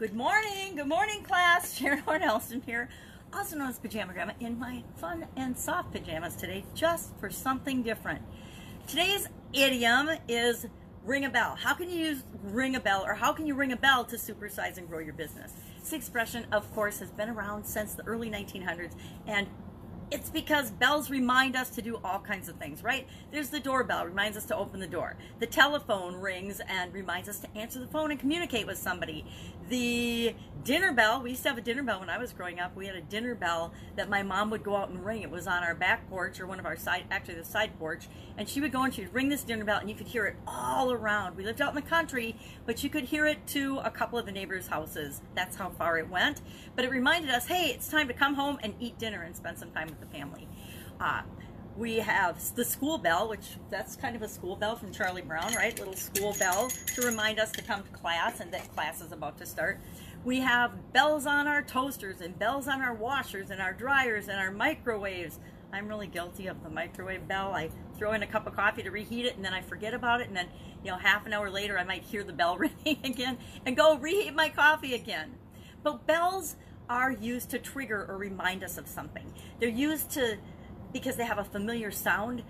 Good morning, good morning, class. Sharon Horn Elston here, also known as Pajama Grandma, in my fun and soft pajamas today, just for something different. Today's idiom is ring a bell. How can you use ring a bell, or how can you ring a bell to supersize and grow your business? This expression, of course, has been around since the early 1900s, and it's because bells remind us to do all kinds of things, right? There's the doorbell, reminds us to open the door. The telephone rings and reminds us to answer the phone and communicate with somebody. The dinner bell, we used to have a dinner bell when I was growing up. We had a dinner bell that my mom would go out and ring. It was on our back porch or one of our side, actually the side porch. And she would go and she would ring this dinner bell and you could hear it all around. We lived out in the country, but you could hear it to a couple of the neighbors' houses. That's how far it went. But it reminded us, hey, it's time to come home and eat dinner and spend some time with the family. Uh, we have the school bell, which that's kind of a school bell from Charlie Brown, right? Little school bell to remind us to come to class and that class is about to start. We have bells on our toasters and bells on our washers and our dryers and our microwaves. I'm really guilty of the microwave bell. I throw in a cup of coffee to reheat it and then I forget about it and then, you know, half an hour later I might hear the bell ringing again and go reheat my coffee again. But bells are used to trigger or remind us of something. They're used to because they have a familiar sound.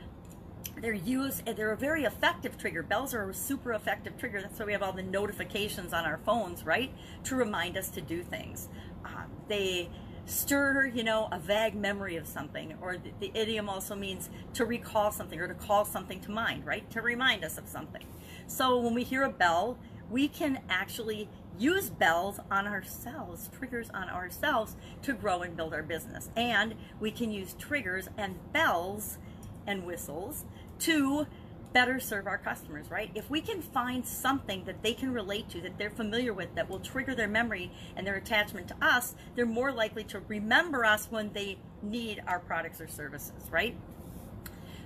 They're used, they're a very effective trigger. Bells are a super effective trigger. That's why we have all the notifications on our phones, right? To remind us to do things. Uh, they stir, you know, a vague memory of something, or the, the idiom also means to recall something or to call something to mind, right? To remind us of something. So when we hear a bell, we can actually use bells on ourselves, triggers on ourselves to grow and build our business. And we can use triggers and bells and whistles to better serve our customers, right? If we can find something that they can relate to, that they're familiar with, that will trigger their memory and their attachment to us, they're more likely to remember us when they need our products or services, right?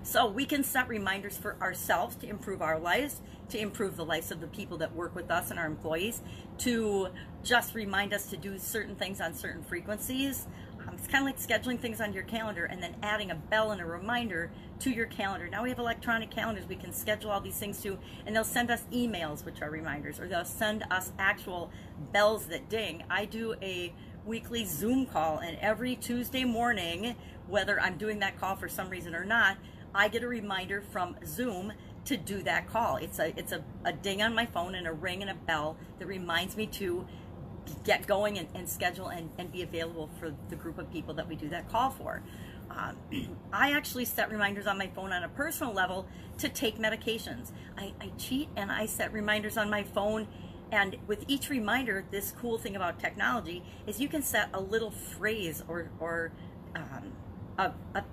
So we can set reminders for ourselves to improve our lives, to improve the lives of the people that work with us and our employees, to just remind us to do certain things on certain frequencies. Um, it's kind of like scheduling things on your calendar and then adding a bell and a reminder to your calendar. Now we have electronic calendars we can schedule all these things to, and they'll send us emails, which are reminders, or they'll send us actual bells that ding. I do a weekly Zoom call, and every Tuesday morning, whether I'm doing that call for some reason or not, I get a reminder from Zoom to do that call. It's a it's a, a ding on my phone and a ring and a bell that reminds me to get going and, and schedule and, and be available for the group of people that we do that call for. Um, I actually set reminders on my phone on a personal level to take medications. I, I cheat and I set reminders on my phone and with each reminder, this cool thing about technology is you can set a little phrase or, or um, a, a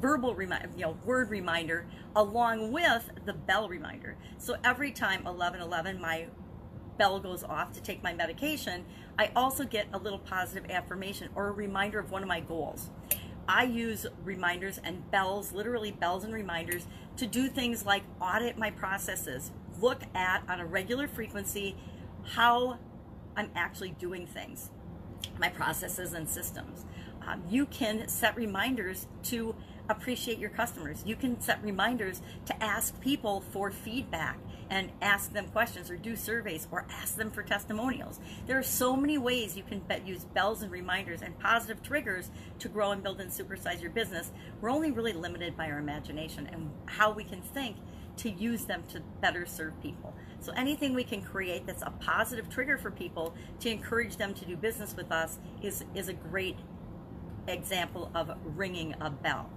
verbal reminder, you know, word reminder along with the bell reminder. So every time 1111 my bell goes off to take my medication, I also get a little positive affirmation or a reminder of one of my goals. I use reminders and bells, literally bells and reminders, to do things like audit my processes, look at on a regular frequency how I'm actually doing things, my processes and systems. Um, you can set reminders to appreciate your customers. You can set reminders to ask people for feedback and ask them questions or do surveys or ask them for testimonials. There are so many ways you can use bells and reminders and positive triggers to grow and build and supersize your business. We're only really limited by our imagination and how we can think to use them to better serve people. So anything we can create that's a positive trigger for people to encourage them to do business with us is, is a great example of ringing a bell.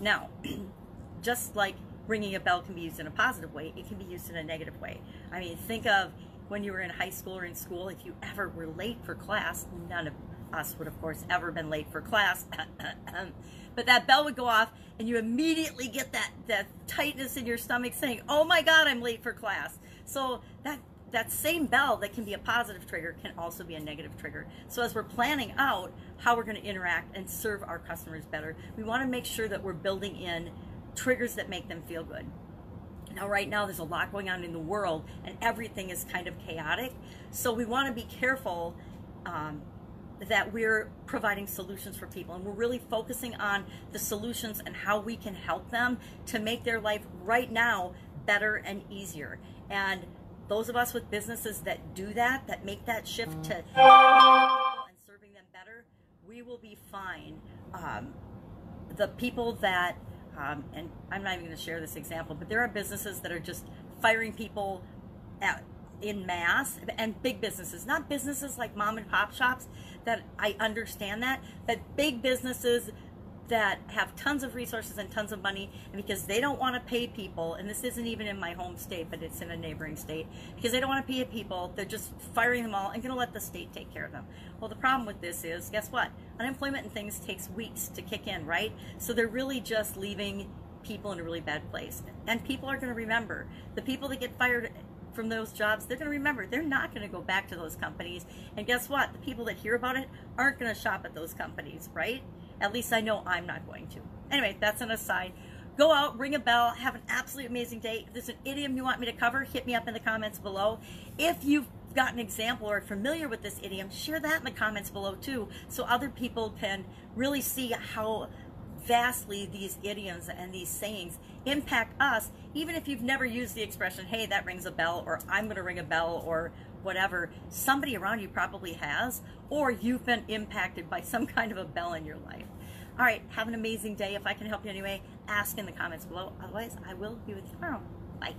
Now, just like ringing a bell can be used in a positive way, it can be used in a negative way. I mean, think of when you were in high school or in school, if you ever were late for class, none of us would, of course, ever been late for class. but that bell would go off, and you immediately get that, that tightness in your stomach saying, oh my God, I'm late for class. So that that same bell that can be a positive trigger can also be a negative trigger. So as we're planning out how we're going to interact and serve our customers better, we want to make sure that we're building in triggers that make them feel good. Now, right now, there's a lot going on in the world, and everything is kind of chaotic. So we want to be careful um, that we're providing solutions for people, and we're really focusing on the solutions and how we can help them to make their life right now better and easier. And those of us with businesses that do that, that make that shift to and serving them better, we will be fine. Um, the people that, um, and I'm not even going to share this example, but there are businesses that are just firing people at, in mass and big businesses, not businesses like mom and pop shops that I understand that, but big businesses that have tons of resources and tons of money and because they don't want to pay people and this isn't even in my home state but it's in a neighboring state because they don't want to pay people they're just firing them all and going to let the state take care of them well the problem with this is guess what unemployment and things takes weeks to kick in right so they're really just leaving people in a really bad place and people are going to remember the people that get fired from those jobs, they're going to remember. They're not going to go back to those companies. And guess what? The people that hear about it aren't going to shop at those companies, right? At least I know I'm not going to. Anyway, that's an aside. Go out, ring a bell, have an absolutely amazing day. If there's an idiom you want me to cover, hit me up in the comments below. If you've got an example or are familiar with this idiom, share that in the comments below too, so other people can really see how vastly these idioms and these sayings impact us, even if you've never used the expression, hey, that rings a bell, or I'm going to ring a bell, or whatever. Somebody around you probably has, or you've been impacted by some kind of a bell in your life. All right, have an amazing day. If I can help you anyway, ask in the comments below. Otherwise, I will be with you tomorrow. Bye.